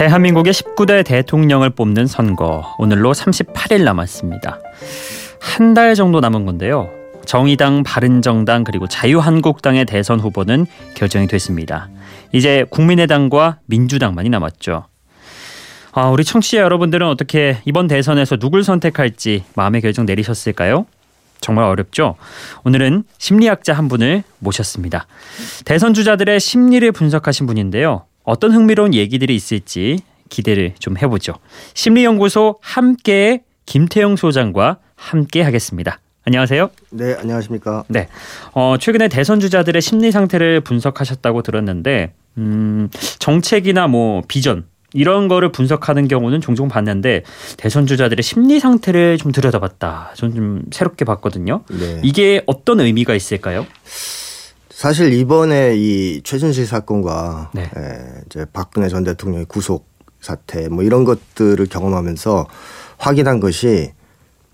대한민국의 19대 대통령을 뽑는 선거 오늘로 38일 남았습니다. 한 달 정도 남은 건데요. 정의당, 바른정당 그리고 자유한국당의 대선 후보는 결정이 됐습니다. 이제 국민의당과 민주당만이 남았죠. 아, 우리 청취자 여러분들은 어떻게 이번 대선에서 누굴 선택할지 마음의 결정 내리셨을까요? 정말 어렵죠. 오늘은 심리학자 한 분을 모셨습니다. 대선 주자들의 심리를 분석하신 분인데요. 어떤 흥미로운 얘기들이 있을지 기대를 좀 해보죠. 심리연구소 함께의 김태영 소장과 함께 하겠습니다. 안녕하세요. 네, 안녕하십니까. 네, 어, 최근에 대선 주자들의 심리 상태를 분석하셨다고 들었는데 음, 정책이나 뭐 비전 이런 거를 분석하는 경우는 종종 봤는데 대선 주자들의 심리 상태를 좀 들여다봤다. 저는 좀 새롭게 봤거든요. 네. 이게 어떤 의미가 있을까요? 사실 이번에 이 최순실 사건과 네. 에, 이제 박근혜 전 대통령의 구속 사태 뭐 이런 것들을 경험하면서 확인한 것이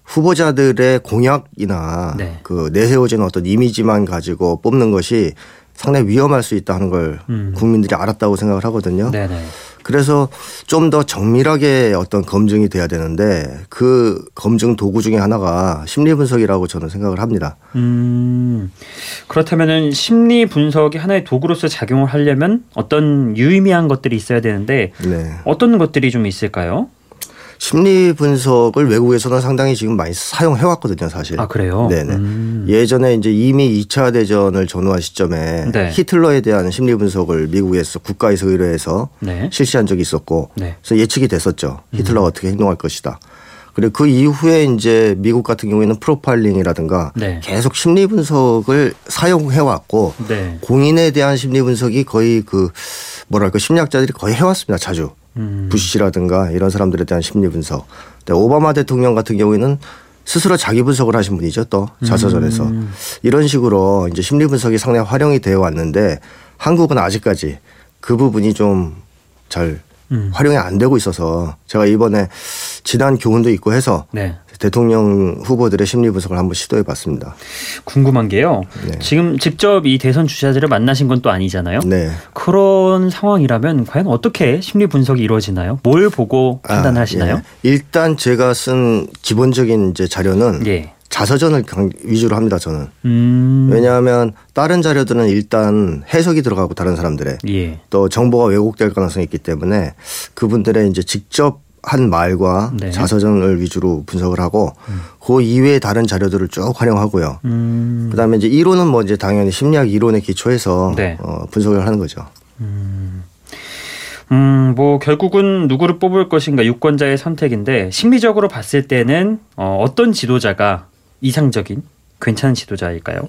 후보자들의 공약이나 네. 그 내세워진 어떤 이미지만 가지고 뽑는 것이 상당히 위험할 수 있다는 걸 음. 국민들이 알았다고 생각을 하거든요. 네네. 그래서 좀 더 정밀하게 어떤 검증이 돼야 되는데 그 검증 도구 중에 하나가 심리 분석이라고 저는 생각을 합니다. 음, 그렇다면은 심리 분석이 하나의 도구로서 작용을 하려면 어떤 유의미한 것들이 있어야 되는데 네. 어떤 것들이 좀 있을까요? 심리 분석을 외국에서는 상당히 지금 많이 사용해 왔거든요, 사실. 아, 그래요? 네네. 음. 예전에 이제 이미 2차 대전을 전후한 시점에 네. 히틀러에 대한 심리 분석을 미국에서 국가에서 의뢰해서 네. 실시한 적이 있었고 네. 그래서 예측이 됐었죠. 히틀러가 음. 어떻게 행동할 것이다. 그리고 그 이후에 이제 미국 같은 경우에는 프로파일링이라든가 네. 계속 심리 분석을 사용해 왔고 네. 공인에 대한 심리 분석이 거의 그 뭐랄까 심리학자들이 거의 해왔습니다. 자주. 음. 부시라든가 이런 사람들에 대한 심리 분석. 오바마 대통령 같은 경우에는 스스로 자기 분석을 하신 분이죠 또 자서전에서 음. 이런 식으로 이제 심리 분석이 상당히 활용이 되어 왔는데 한국은 아직까지 그 부분이 좀잘 음. 활용이 안 되고 있어서 제가 이번에 지난 교훈도 있고 해서 네. 대통령 후보들의 심리 분석을 한번 시도해 봤습니다. 궁금한 게요. 네. 지금 직접 이 대선 주자들을 만나신 건 또 아니잖아요. 네. 그런 상황이라면 과연 어떻게 심리 분석이 이루어지나요? 뭘 보고 판단하시나요? 아, 예. 일단 제가 쓴 기본적인 이제 자료는 예. 자서전을 위주로 합니다. 저는 음. 왜냐하면 다른 자료들은 일단 해석이 들어가고 다른 사람들의 예. 또 정보가 왜곡될 가능성이 있기 때문에 그분들의 이제 직접 한 말과 네. 자서전을 위주로 분석을 하고 음. 그 이외의 다른 자료들을 쭉 활용하고요. 음. 그다음에 이제 이론은 뭐 이제 당연히 심리학 이론에 기초해서 네. 어, 분석을 하는 거죠. 음. 음, 뭐 결국은 누구를 뽑을 것인가 유권자의 선택인데 심리적으로 봤을 때는 어, 어떤 지도자가 이상적인 괜찮은 지도자일까요?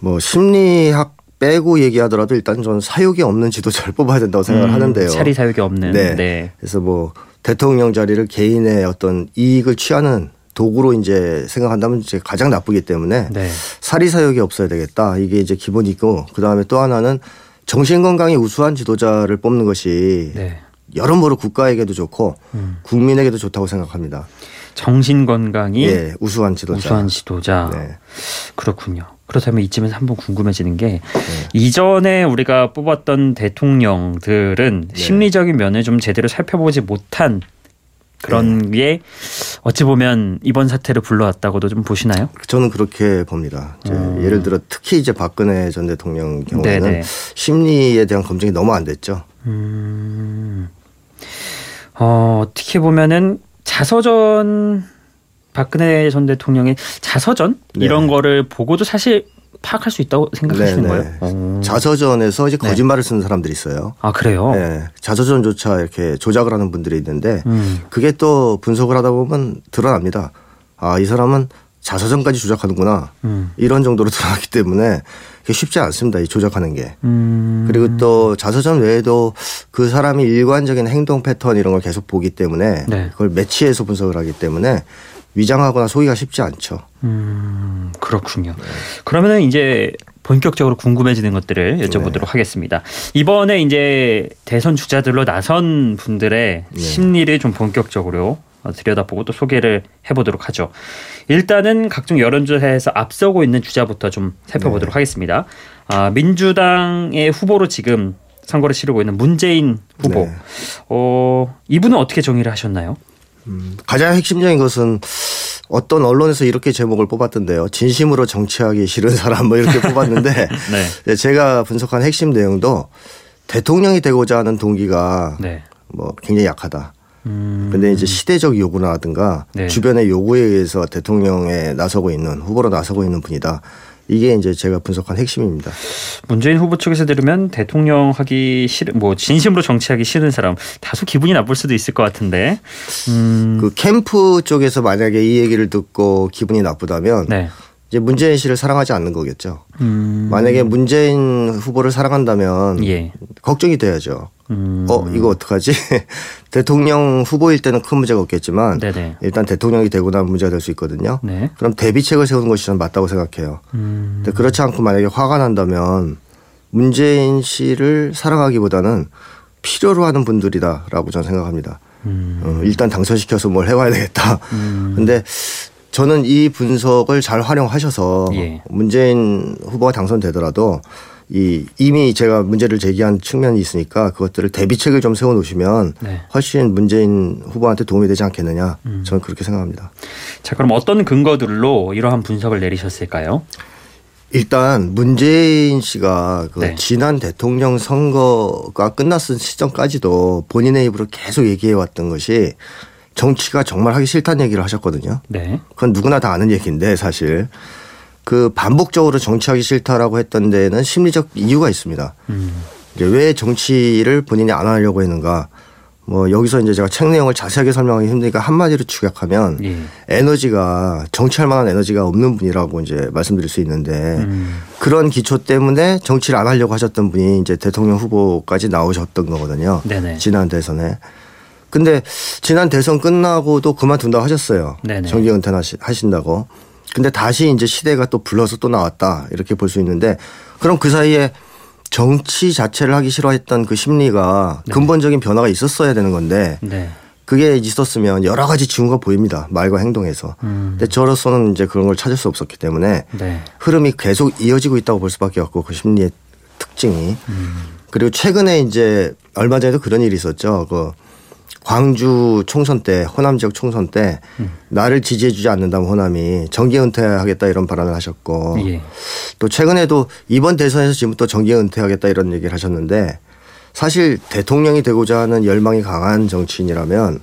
뭐 심리학 빼고 얘기하더라도 일단 저는 사육이 없는 지도자를 뽑아야 된다고 생각을 음, 하는데요. 차리 사육이 없는. 네. 네. 그래서 뭐 대통령 자리를 개인의 어떤 이익을 취하는 도구로 이제 생각한다면 이제 가장 나쁘기 때문에 네. 사리 사욕이 없어야 되겠다. 이게 이제 기본이고 그 다음에 또 하나는 정신 건강이 우수한 지도자를 뽑는 것이 네. 여러모로 국가에게도 좋고 음. 국민에게도 좋다고 생각합니다. 정신 건강이 예, 우수한 지도자. 우수한 지도자. 네. 그렇군요. 그렇다면 이쯤에서 한번 궁금해지는 게 네. 이전에 우리가 뽑았던 대통령들은 네. 심리적인 면을 좀 제대로 살펴보지 못한 그런 네. 게 어찌 보면 이번 사태를 불러왔다고도 좀 보시나요? 저는 그렇게 봅니다. 음. 예를 들어 특히 이제 박근혜 전 대통령 경우에는 네네. 심리에 대한 검증이 너무 안 됐죠. 음. 어, 어떻게 보면은 자서전 박근혜 전 대통령의 자서전 네. 이런 거를 보고도 사실 파악할 수 있다고 생각하시는 네네. 거예요? 오. 자서전에서 이제 네. 거짓말을 쓰는 사람들이 있어요. 아 그래요? 네, 자서전조차 이렇게 조작을 하는 분들이 있는데 음. 그게 또 분석을 하다 보면 드러납니다. 아 이 사람은 자서전까지 조작하는구나 음. 이런 정도로 드러났기 때문에 쉽지 않습니다. 이 조작하는 게. 음. 그리고 또 자서전 외에도 그 사람이 일관적인 행동 패턴 이런 걸 계속 보기 때문에 네. 그걸 매치해서 분석을 하기 때문에 위장하거나 소기가 쉽지 않죠. 음, 그렇군요. 네. 그러면은 이제 본격적으로 궁금해지는 것들을 여쭤보도록 네. 하겠습니다. 이번에 이제 대선 주자들로 나선 분들의 네. 심리를 좀 본격적으로 들여다보고 또 소개를 해보도록 하죠. 일단은 각종 여론조사에서 앞서고 있는 주자부터 좀 살펴보도록 네. 하겠습니다. 아, 민주당의 후보로 지금 선거를 치르고 있는 문재인 후보. 네. 어, 이분은 어떻게 정의를 하셨나요? 음, 가장 핵심적인 것은 어떤 언론에서 이렇게 제목을 뽑았던데요. 진심으로 정치하기 싫은 사람 뭐 이렇게 뽑았는데 네. 네. 제가 분석한 핵심 내용도 대통령이 되고자 하는 동기가 네. 뭐 굉장히 약하다. 음. 근데 이제 시대적 요구라든가 네. 주변의 요구에 의해서 대통령에 나서고 있는 후보로 나서고 있는 분이다. 이게 이제 제가 분석한 핵심입니다. 문재인 후보 측에서 들으면 대통령 하기 싫은 뭐 진심으로 정치하기 싫은 사람 다소 기분이 나쁠 수도 있을 것 같은데. 음. 그 캠프 쪽에서 만약에 이 얘기를 듣고 기분이 나쁘다면 네. 이제 문재인 씨를 사랑하지 않는 거겠죠. 음. 만약에 문재인 후보를 사랑한다면 예. 걱정이 돼야죠. 음. 어 이거 어떡하지? 대통령 후보일 때는 큰 문제가 없겠지만 네네. 일단 대통령이 되고 나면 문제가 될 수 있거든요. 네. 그럼 대비책을 세우는 것이 저는 맞다고 생각해요. 음. 근데 그렇지 않고 만약에 화가 난다면 문재인 씨를 사랑하기보다는 필요로 하는 분들이다라고 저는 생각합니다. 음. 어, 일단 당선시켜서 뭘 해와야 되겠다. 음. 근데 저는 이 분석을 잘 활용하셔서 예. 문재인 후보가 당선되더라도 이 이미 제가 문제를 제기한 측면이 있으니까 그것들을 대비책을 좀 세워 놓으시면 네. 훨씬 문재인 후보한테 도움이 되지 않겠느냐 음. 저는 그렇게 생각합니다. 자 그럼 어떤 근거들로 이러한 분석을 내리셨을까요? 일단 문재인 씨가 그 네. 지난 대통령 선거가 끝났을 시점까지도 본인의 입으로 계속 얘기해 왔던 것이 정치가 정말 하기 싫다는 얘기를 하셨거든요. 네. 그건 누구나 다 아는 얘기인데 사실 그 반복적으로 정치하기 싫다라고 했던 데는 심리적 이유가 있습니다. 음. 이제 왜 정치를 본인이 안 하려고 했는가. 뭐 여기서 이제 제가 책 내용을 자세하게 설명하기 힘드니까 한마디로 축약하면 예. 에너지가 정치할 만한 에너지가 없는 분이라고 이제 말씀드릴 수 있는데 음. 그런 기초 때문에 정치를 안 하려고 하셨던 분이 이제 대통령 후보까지 나오셨던 거거든요. 네네. 지난 대선에. 근데 지난 대선 끝나고도 그만둔다고 하셨어요. 네네. 정기 은퇴 하신다고. 근데 다시 이제 시대가 또 불러서 또 나왔다 이렇게 볼 수 있는데 그럼 그 사이에 정치 자체를 하기 싫어했던 그 심리가 네. 근본적인 변화가 있었어야 되는 건데 네. 그게 있었으면 여러 가지 징후가 보입니다. 말과 행동에서. 음. 근데 저로서는 이제 그런 걸 찾을 수 없었기 때문에 네. 흐름이 계속 이어지고 있다고 볼 수밖에 없고 그 심리의 특징이. 음. 그리고 최근에 이제 얼마 전에도 그런 일이 있었죠. 그 광주 총선 때 호남 지역 총선 때 음. 나를 지지해 주지 않는다면 호남이 정계 은퇴하겠다 이런 발언을 하셨고 예. 또 최근에도 이번 대선에서 지금 또 정계 은퇴하겠다 이런 얘기를 하셨는데 사실 대통령이 되고자 하는 열망이 강한 정치인이라면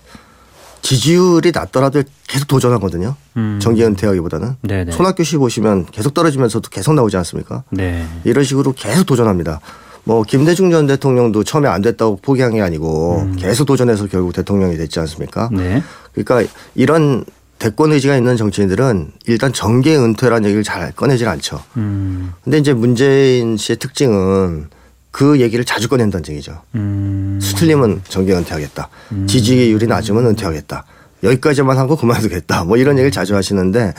지지율이 낮더라도 계속 도전하거든요. 음. 정계 은퇴하기보다는 네네. 손학규 씨 보시면 계속 떨어지면서도 계속 나오지 않습니까? 네. 이런 식으로 계속 도전합니다. 뭐 김대중 전 대통령도 처음에 안 됐다고 포기한 게 아니고 음. 계속 도전해서 결국 대통령이 됐지 않습니까? 네. 그러니까 이런 대권 의지가 있는 정치인들은 일단 정계 은퇴라는 얘기를 잘 꺼내질 않죠. 음. 근데 이제 문재인 씨의 특징은 그 얘기를 자주 꺼낸다는 얘기죠. 음. 수틀리면 정계 은퇴하겠다. 음. 지지율이 낮으면 은퇴하겠다. 여기까지만 하고 그만두겠다. 뭐 이런 얘기를 자주 하시는데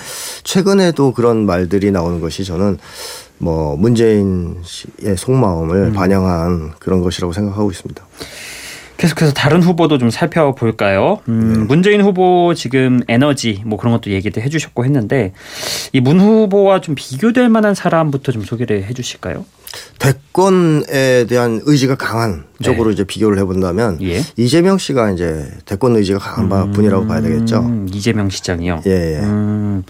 최근에도 그런 말들이 나오는 것이 저는 뭐 문재인 씨의 속마음을 음. 반영한 그런 것이라고 생각하고 있습니다. 계속해서 다른 후보도 좀 살펴볼까요? 음, 네. 문재인 후보 지금 에너지 뭐 그런 것도 얘기도 해주셨고 했는데 이 문 후보와 좀 비교될 만한 사람부터 좀 소개를 해주실까요? 대권에 대한 의지가 강한 네. 쪽으로 이제 비교를 해본다면 예. 이재명 씨가 이제 대권 의지가 강한 음, 분이라고 봐야 되겠죠. 이재명 시장이요. 예. 예. 음,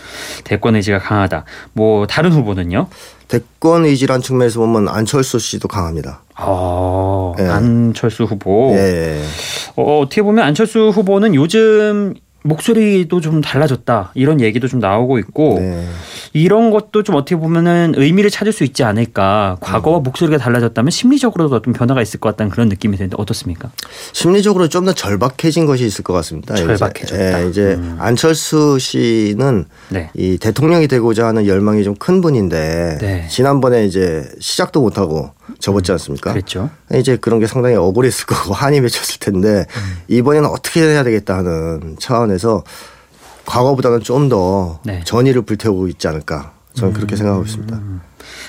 대권 의지가 강하다. 뭐 다른 후보는요? 대권 의지란 측면에서 보면 안철수 씨도 강합니다. 아, 예. 안철수 후보. 예. 어, 어떻게 보면 안철수 후보는 요즘 목소리도 좀 달라졌다 이런 얘기도 좀 나오고 있고 네. 이런 것도 좀 어떻게 보면은 의미를 찾을 수 있지 않을까 과거와 음. 목소리가 달라졌다면 심리적으로도 어떤 변화가 있을 것 같다는 그런 느낌이 드는데 어떻습니까? 심리적으로 좀 더 절박해진 것이 있을 것 같습니다. 절박해졌다. 이제, 예, 이제 음. 안철수 씨는 네. 이 대통령이 되고자 하는 열망이 좀 큰 분인데 네. 지난번에 이제 시작도 못하고 접었지 않습니까? 그렇죠. 이제 그런 게 상당히 억울했을 거고 한이 맺혔을 텐데 음. 이번에는 어떻게 해야 되겠다 하는 차원에서 과거보다는 좀더 네. 전의를 불태우고 있지 않을까 저는 음. 그렇게 생각하고 있습니다.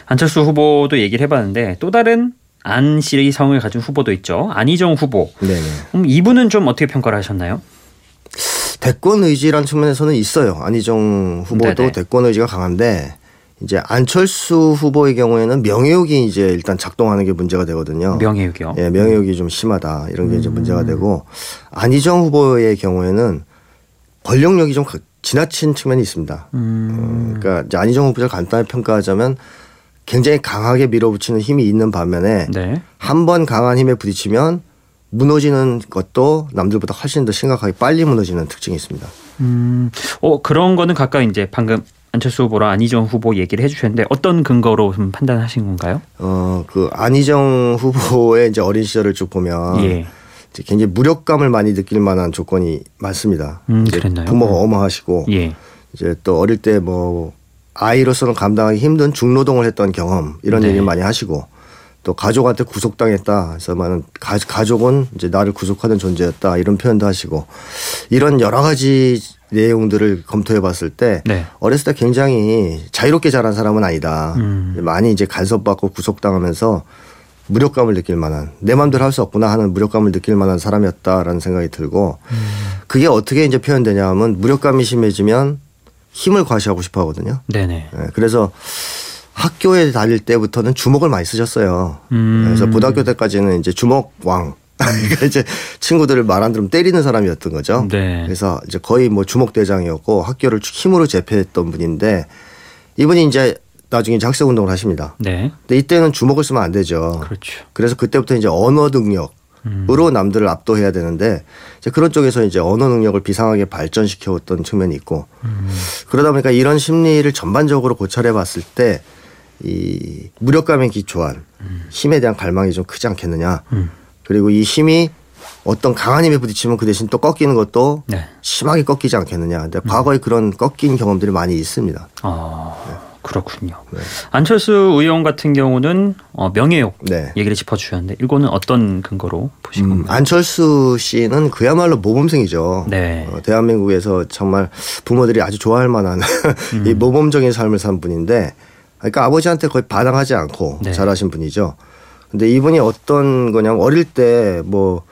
안철수 후보도 얘기를 해봤는데 또 다른 안 씨의 성을 가진 후보도 있죠. 안희정 후보. 네 음, 이분은 좀 어떻게 평가를 하셨나요? 대권 의지란 측면에서는 있어요. 안희정 후보도 네네. 대권 의지가 강한데 이제 안철수 후보의 경우에는 명예욕이 이제 일단 작동하는 게 문제가 되거든요. 명예욕이요? 예, 명예욕이 좀 심하다 이런 게 음. 이제 문제가 되고 안희정 후보의 경우에는 권력력이 좀 지나친 측면이 있습니다. 음. 어, 그러니까 이제 안희정 후보를 간단히 평가하자면 굉장히 강하게 밀어붙이는 힘이 있는 반면에 네. 한번 강한 힘에 부딪히면 무너지는 것도 남들보다 훨씬 더 심각하게 빨리 무너지는 특징이 있습니다. 음, 어 그런 거는 가까이 이제 방금 안철수 후보랑 안희정 후보 얘기를 해주셨는데 어떤 근거로 좀 판단하신 건가요? 어, 그 안희정 후보의 이제 어린 시절을 쭉 보면 예. 이제 굉장히 무력감을 많이 느낄 만한 조건이 많습니다. 음, 그랬나요? 부모가 음. 어마하시고 예. 이제 또 어릴 때 뭐 아이로서는 감당하기 힘든 중노동을 했던 경험 이런 네. 얘기를 많이 하시고 또 가족한테 구속당했다. 그래서 많은 가 족은 이제 나를 구속하는 존재였다. 이런 표현도 하시고 이런 여러 가지 내용들을 검토해 봤을 때 네. 어렸을 때 굉장히 자유롭게 자란 사람은 아니다. 음. 많이 이제 간섭받고 구속당하면서 무력감을 느낄 만한 내 마음대로 할 수 없구나 하는 무력감을 느낄 만한 사람이었다라는 생각이 들고 음. 그게 어떻게 이제 표현되냐 하면 무력감이 심해지면 힘을 과시하고 싶어 하거든요. 네네. 네, 그래서 학교에 다닐 때부터는 주먹을 많이 쓰셨어요. 음. 그래서 고등학교 때까지는 이제 주먹 왕 그러니까 이제 친구들을 말 안 들으면 때리는 사람이었던 거죠. 네. 그래서 이제 거의 뭐 주먹 대장이었고 학교를 힘으로 제패했던 분인데 이분이 이제 나중에 이제 학생 운동을 하십니다. 네. 근데 이때는 주먹을 쓰면 안 되죠. 그렇죠. 그래서 그때부터 이제 언어 능력 으로 음. 남들을 압도해야 되는데 이제 그런 쪽에서 이제 언어 능력을 비상하게 발전시켜 왔던 측면이 있고 음. 그러다 보니까 이런 심리를 전반적으로 고찰해 봤을 때 이 무력감에 기초한 음. 힘에 대한 갈망이 좀 크지 않겠느냐. 음. 그리고 이 힘이 어떤 강한 힘에 부딪히면 그 대신 또 꺾이는 것도 네. 심하게 꺾이지 않겠느냐. 근데 음. 과거에 그런 꺾인 경험들이 많이 있습니다. 아, 네. 그렇군요. 네. 안철수 의원 같은 경우는 어, 명예욕 네. 얘기를 짚어주셨는데 이거는 어떤 근거로 보신 음, 건가요? 안철수 씨는 그야말로 모범생이죠. 네. 어, 대한민국에서 정말 부모들이 아주 좋아할 만한 음. 이 모범적인 삶을 산 분인데 그러니까 아버지한테 거의 반항하지 않고 네. 잘하신 분이죠. 근데 이분이 어떤 거냐면 어릴 때 뭐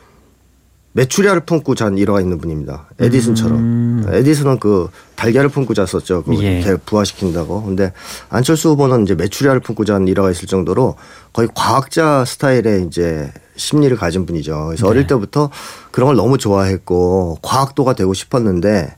메추리알을 품고 잔 일화가 있는 분입니다. 에디슨처럼. 음. 에디슨은 그 달걀을 품고 잤었죠. 그 예. 부화시킨다고. 근데 안철수 후보는 이제 메추리알을 품고 잔 일화가 있을 정도로 거의 과학자 스타일의 이제 심리를 가진 분이죠. 그래서 네. 어릴 때부터 그런 걸 너무 좋아했고 과학도가 되고 싶었는데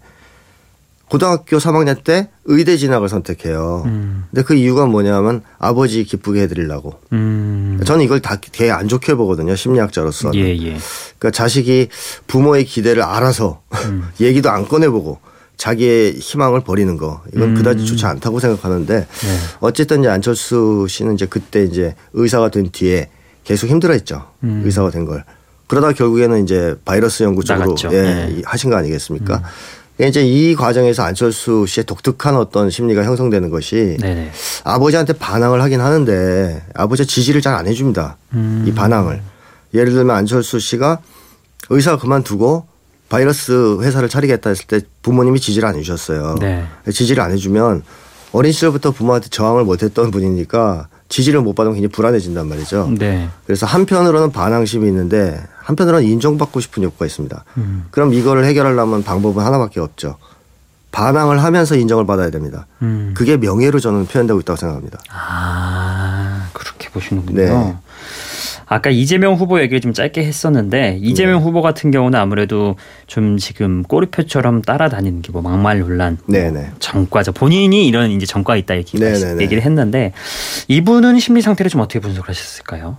고등학교 3학년 때 의대 진학을 선택해요. 음. 근데 그 이유가 뭐냐면 아버지 기쁘게 해드리려고. 음. 저는 이걸 다 되게 안 좋게 보거든요. 심리학자로서. 예, 예. 그러니까 자식이 부모의 기대를 알아서 음. 얘기도 안 꺼내보고 자기의 희망을 버리는 거 이건 음. 그다지 좋지 않다고 생각하는데 네. 어쨌든 이제 안철수 씨는 이제 그때 이제 의사가 된 뒤에 계속 힘들어했죠. 음. 의사가 된 걸. 그러다 결국에는 이제 바이러스 연구 쪽으로 예, 네. 하신 거 아니겠습니까? 음. 이제 이 과정에서 안철수 씨의 독특한 어떤 심리가 형성되는 것이 네네. 아버지한테 반항을 하긴 하는데 아버지 지지를 잘 안 해줍니다. 음. 이 반항을. 예를 들면 안철수 씨가 의사 그만두고 바이러스 회사를 차리겠다 했을 때 부모님이 지지를 안 해주셨어요. 네. 지지를 안 해주면 어린 시절부터 부모한테 저항을 못했던 분이니까 지지를 못 받으면 굉장히 불안해진단 말이죠. 네. 그래서 한편으로는 반항심이 있는데 한편으로는 인정받고 싶은 욕구가 있습니다. 음. 그럼 이거를 해결하려면 방법은 하나밖에 없죠. 반항을 하면서 인정을 받아야 됩니다. 음. 그게 명예로 저는 표현되고 있다고 생각합니다. 아 그렇게 보시는군요. 네. 아까 이재명 후보 얘기를 좀 짧게 했었는데 이재명 네. 후보 같은 경우는 아무래도 좀 지금 꼬리표처럼 따라다니는 게 뭐 막말 논란, 네, 네. 정과자 본인이 이런 이제 정과 있다 이렇게 네, 네, 네. 얘기를 했는데 이분은 심리 상태를 좀 어떻게 분석을 하셨을까요?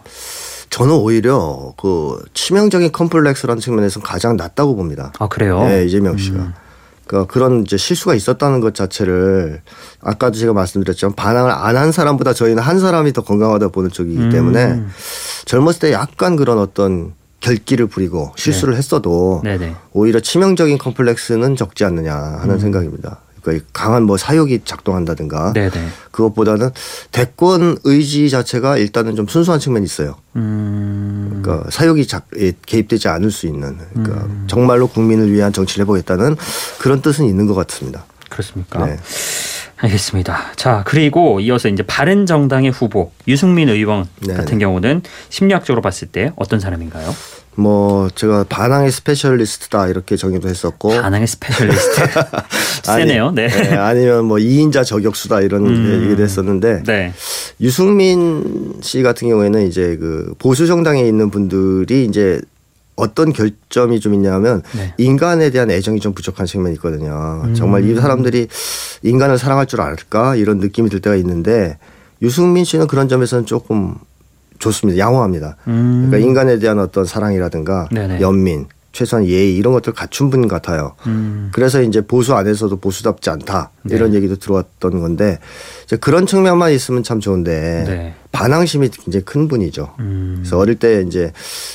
저는 오히려 그 치명적인 컴플렉스라는 측면에서 가장 낫다고 봅니다. 아 그래요? 네, 이재명 씨가. 음. 그러니까 그런 이제 실수가 있었다는 것 자체를 아까도 제가 말씀드렸지만 반항을 안 한 사람보다 저희는 한 사람이 더 건강하다 보는 쪽이기 음. 때문에 젊었을 때 약간 그런 어떤 결기를 부리고 실수를 네. 했어도 네네. 오히려 치명적인 컴플렉스는 적지 않느냐 하는 음. 생각입니다. 그러니까 강한 뭐 사욕이 작동한다든가 네네. 그것보다는 대권 의지 자체가 일단은 좀 순수한 측면이 있어요. 음. 그러니까 사욕이 작, 예, 개입되지 않을 수 있는 그러니까 음. 정말로 국민을 위한 정치를 해보겠다는 그런 뜻은 있는 것 같습니다. 그렇습니까? 네. 알겠습니다. 자, 그리고 이어서 이제 바른 정당의 후보 유승민 의원 네 같은 경우는 심리학적으로 봤을 때 어떤 사람인가요? 뭐 제가 반항의 specialist다 이렇게 정의도 했었고 반항의 specialist 세네요. 네. 네. 아니면 뭐 2인자 저격수다 이런 음. 얘기도 했었는데 네. 유승민 씨 같은 경우에는 이제 그 보수 정당에 있는 분들이 이제 어떤 결점이 좀 있냐면 네. 인간에 대한 애정이 좀 부족한 측면이 있거든요. 음. 정말 이 사람들이 인간을 사랑할 줄 알까 이런 느낌이 들 때가 있는데 유승민 씨는 그런 점에서는 조금 좋습니다. 양호합니다. 음. 그러니까 인간에 대한 어떤 사랑이라든가 네네. 연민, 최소한 예의 이런 것들 갖춘 분 같아요. 음. 그래서 이제 보수 안에서도 보수답지 않다 이런 네. 얘기도 들어왔던 건데 이제 그런 측면만 있으면 참 좋은데 네. 반항심이 굉장히 큰 분이죠. 음. 그래서 어릴 때 이제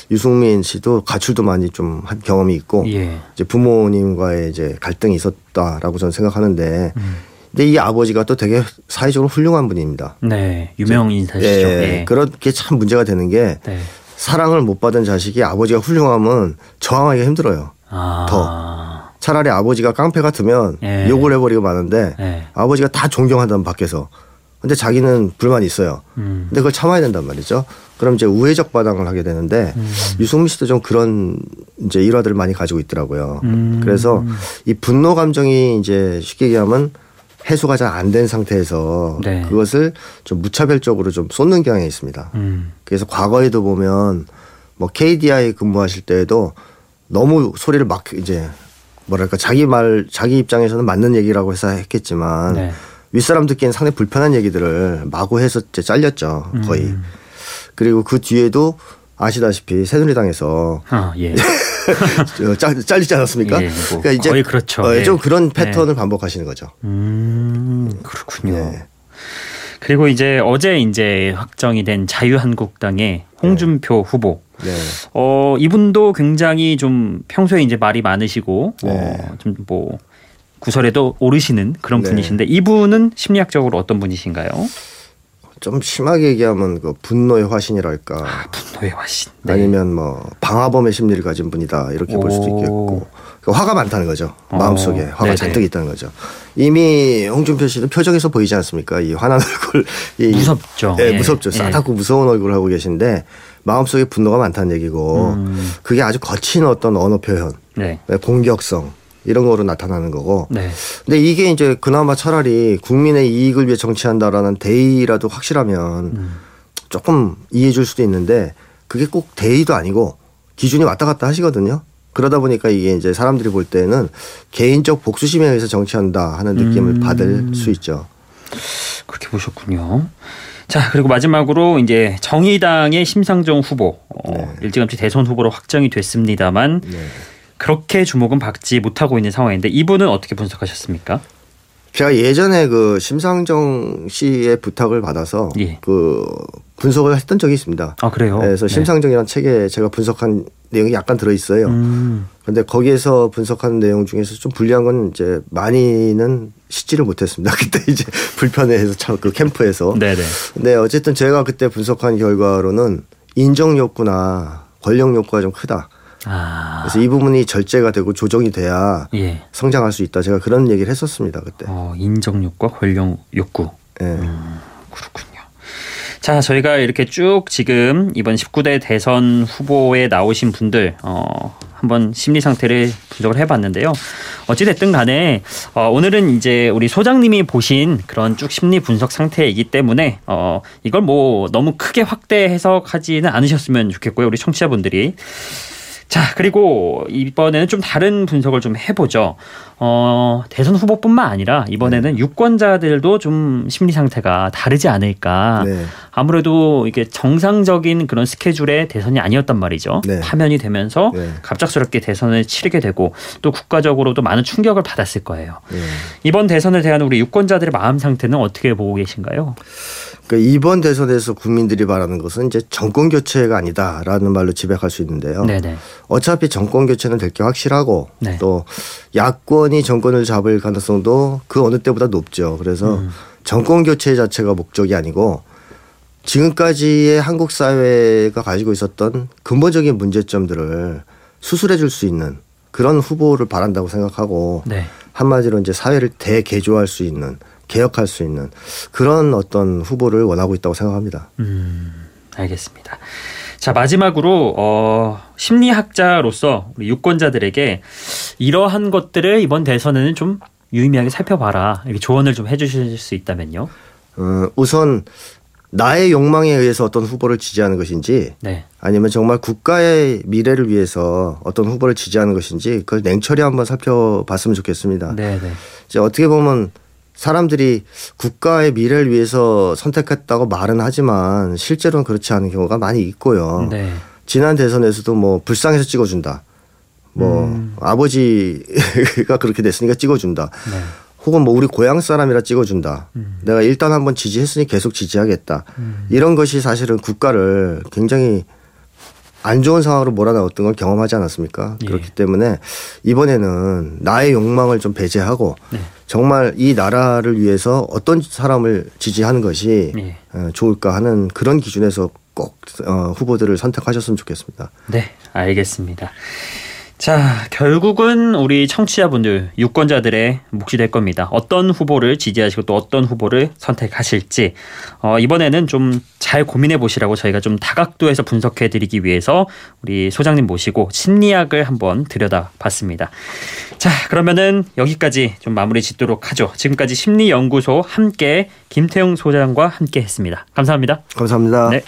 유승민 씨도 가출도 많이 좀 한 경험이 있고 예. 이제 부모님과의 이제 갈등이 있었다라고 저는 생각하는데 음. 근데 이 아버지가 또 되게 사회적으로 훌륭한 분입니다. 네, 유명 인사시죠. 예, 네. 그렇게 참 문제가 되는 게 네. 사랑을 못 받은 자식이 아버지가 훌륭하면 저항하기가 힘들어요. 아. 더. 차라리 아버지가 깡패 같으면 예. 욕을 해버리고 마는데 예. 아버지가 다 존경한다면 밖에서. 근데 자기는 불만이 있어요. 음. 근데 그걸 참아야 된단 말이죠. 그럼 이제 우회적 반항을 하게 되는데 음. 유승민 씨도 좀 그런 이제 일화들을 많이 가지고 있더라고요. 음. 그래서 이 분노 감정이 이제 쉽게 얘기하면 해소가 잘 안 된 상태에서 네. 그것을 좀 무차별적으로 좀 쏟는 경향이 있습니다. 음. 그래서 과거에도 보면 뭐 KDI 근무하실 때에도 너무 소리를 막 이제 뭐랄까 자기 말 자기 입장에서는 맞는 얘기라고 해서 했겠지만 네. 윗사람 듣기엔 상당히 불편한 얘기들을 마구 해서 이제 잘렸죠 거의. 음. 그리고 그 뒤에도 아시다시피 새누리당에서 아, 예. 잘리지 않았습니까? 예, 뭐 그러니까 이제 거의 그렇죠. 어, 좀 네. 그런 패턴을 네. 반복하시는 거죠. 음, 그렇군요. 네. 그리고 이제 어제 이제 확정이 된 자유한국당의 홍준표 네. 후보. 네. 어, 이분도 굉장히 좀 평소에 이제 말이 많으시고 네. 어, 좀뭐 구설에도 오르시는 그런 분이신데 이분은 심리학적으로 어떤 분이신가요? 좀 심하게 얘기하면 그 분노의 화신이랄까. 아, 분노의 화신. 네. 아니면 뭐 방화범의 심리를 가진 분이다 이렇게 볼 수도 있겠고 그 화가 많다는 거죠. 어. 마음속에 화가 네네. 잔뜩 있다는 거죠. 이미 홍준표 씨는 표정에서 보이지 않습니까? 이 화난 얼굴. 이 무섭죠. 예, 예. 무섭죠. 싸다고 예. 무서운 얼굴을 하고 계신데 마음속에 분노가 많다는 얘기고 음. 그게 아주 거친 어떤 언어 표현, 네. 공격성 이런 거로 나타나는 거고. 네. 근데 이게 이제 그나마 차라리 국민의 이익을 위해 정치한다라는 대의라도 확실하면 음. 조금 이해해 줄 수도 있는데 그게 꼭 대의도 아니고 기준이 왔다 갔다 하시거든요. 그러다 보니까 이게 이제 사람들이 볼 때는 개인적 복수심에 의해서 정치한다 하는 느낌을 음. 받을 수 있죠. 그렇게 보셨군요. 자 그리고 마지막으로 이제 정의당의 심상정 후보 어, 네. 일찌감치 대선 후보로 확정이 됐습니다만 네. 그렇게 주목은 받지 못하고 있는 상황인데 이분은 어떻게 분석하셨습니까? 제가 예전에 그 심상정 씨의 부탁을 받아서 예. 그 분석을 했던 적이 있습니다. 아 그래요? 그래서 네. 심상정이라는 책에 제가 분석한 내용이 약간 들어 있어요. 음. 근데 거기에서 분석하는 내용 중에서 좀 불리한 건 이제 많이는 씻지를 못했습니다. 그때 이제 불편해해서 참 그 캠프에서. 네네. 근데 어쨌든 제가 그때 분석한 결과로는 인정 욕구나 권력 욕구가 좀 크다. 아. 그래서 이 부분이 절제가 되고 조정이 돼야 예. 성장할 수 있다. 제가 그런 얘기를 했었습니다 그때. 어, 인정 욕과 권력 욕구. 예. 음, 그렇군요. 자, 저희가 이렇게 쭉 지금 이번 19대 대선 후보에 나오신 분들 어, 한번 심리 상태를 분석을 해봤는데요. 어찌 됐든 간에 어, 오늘은 이제 우리 소장님이 보신 그런 쭉 심리 분석 상태이기 때문에 어, 이걸 뭐 너무 크게 확대 해석하지는 않으셨으면 좋겠고요. 우리 청취자분들이 자, 그리고 이번에는 좀 다른 분석을 좀 해보죠. 어, 대선 후보뿐만 아니라 이번에는 네. 유권자들도 좀 심리 상태가 다르지 않을까. 네. 아무래도 이게 정상적인 그런 스케줄의 대선이 아니었단 말이죠. 네. 파면이 되면서 네. 갑작스럽게 대선을 치르게 되고 또 국가적으로도 많은 충격을 받았을 거예요. 네. 이번 대선을 대한 우리 유권자들의 마음 상태는 어떻게 보고 계신가요? 그러니까 이번 대선에서 국민들이 바라는 것은 이제 정권 교체가 아니다라는 말로 지백할 수 있는데요. 네네. 어차피 정권 교체는 될 게 확실하고 네. 또 야권이 정권을 잡을 가능성도 그 어느 때보다 높죠. 그래서 음. 정권 교체 자체가 목적이 아니고 지금까지의 한국 사회가 가지고 있었던 근본적인 문제점들을 수술해 줄 수 있는 그런 후보를 바란다고 생각하고 네. 한마디로 이제 사회를 대개조할 수 있는 개혁할 수 있는 그런 어떤 후보를 원하고 있다고 생각합니다. 음, 알겠습니다. 자 마지막으로 어, 심리학자로서 우리 유권자들에게 이러한 것들을 이번 대선에는 좀 유의미하게 살펴봐라 이렇게 조언을 좀 해주실 수 있다면요. 어, 우선 나의 욕망에 의해서 어떤 후보를 지지하는 것인지 네. 아니면 정말 국가의 미래를 위해서 어떤 후보를 지지하는 것인지 그걸 냉철히 한번 살펴봤으면 좋겠습니다. 네, 네. 이제 어떻게 보면 사람들이 국가의 미래를 위해서 선택했다고 말은 하지만 실제로는 그렇지 않은 경우가 많이 있고요. 네. 지난 대선에서도 뭐 불쌍해서 찍어준다. 뭐 음. 아버지가 그렇게 됐으니까 찍어준다. 네. 혹은 뭐 우리 고향 사람이라 찍어준다. 음. 내가 일단 한번 지지했으니 계속 지지하겠다. 음. 이런 것이 사실은 국가를 굉장히 안 좋은 상황으로 몰아넣었던 걸 경험하지 않았습니까? 예. 그렇기 때문에 이번에는 나의 욕망을 좀 배제하고 네. 정말 이 나라를 위해서 어떤 사람을 지지하는 것이 예. 어, 좋을까 하는 그런 기준에서 꼭 어, 후보들을 선택하셨으면 좋겠습니다. 네, 알겠습니다. 자, 결국은 우리 청취자분들, 유권자들의 몫이 될 겁니다. 어떤 후보를 지지하시고 또 어떤 후보를 선택하실지 어, 이번에는 좀 잘 고민해 보시라고 저희가 좀 다각도에서 분석해 드리기 위해서 우리 소장님 모시고 심리학을 한번 들여다 봤습니다. 자, 그러면은 여기까지 좀 마무리 짓도록 하죠. 지금까지 심리연구소 함께 김태용 소장과 함께 했습니다. 감사합니다. 감사합니다. 네.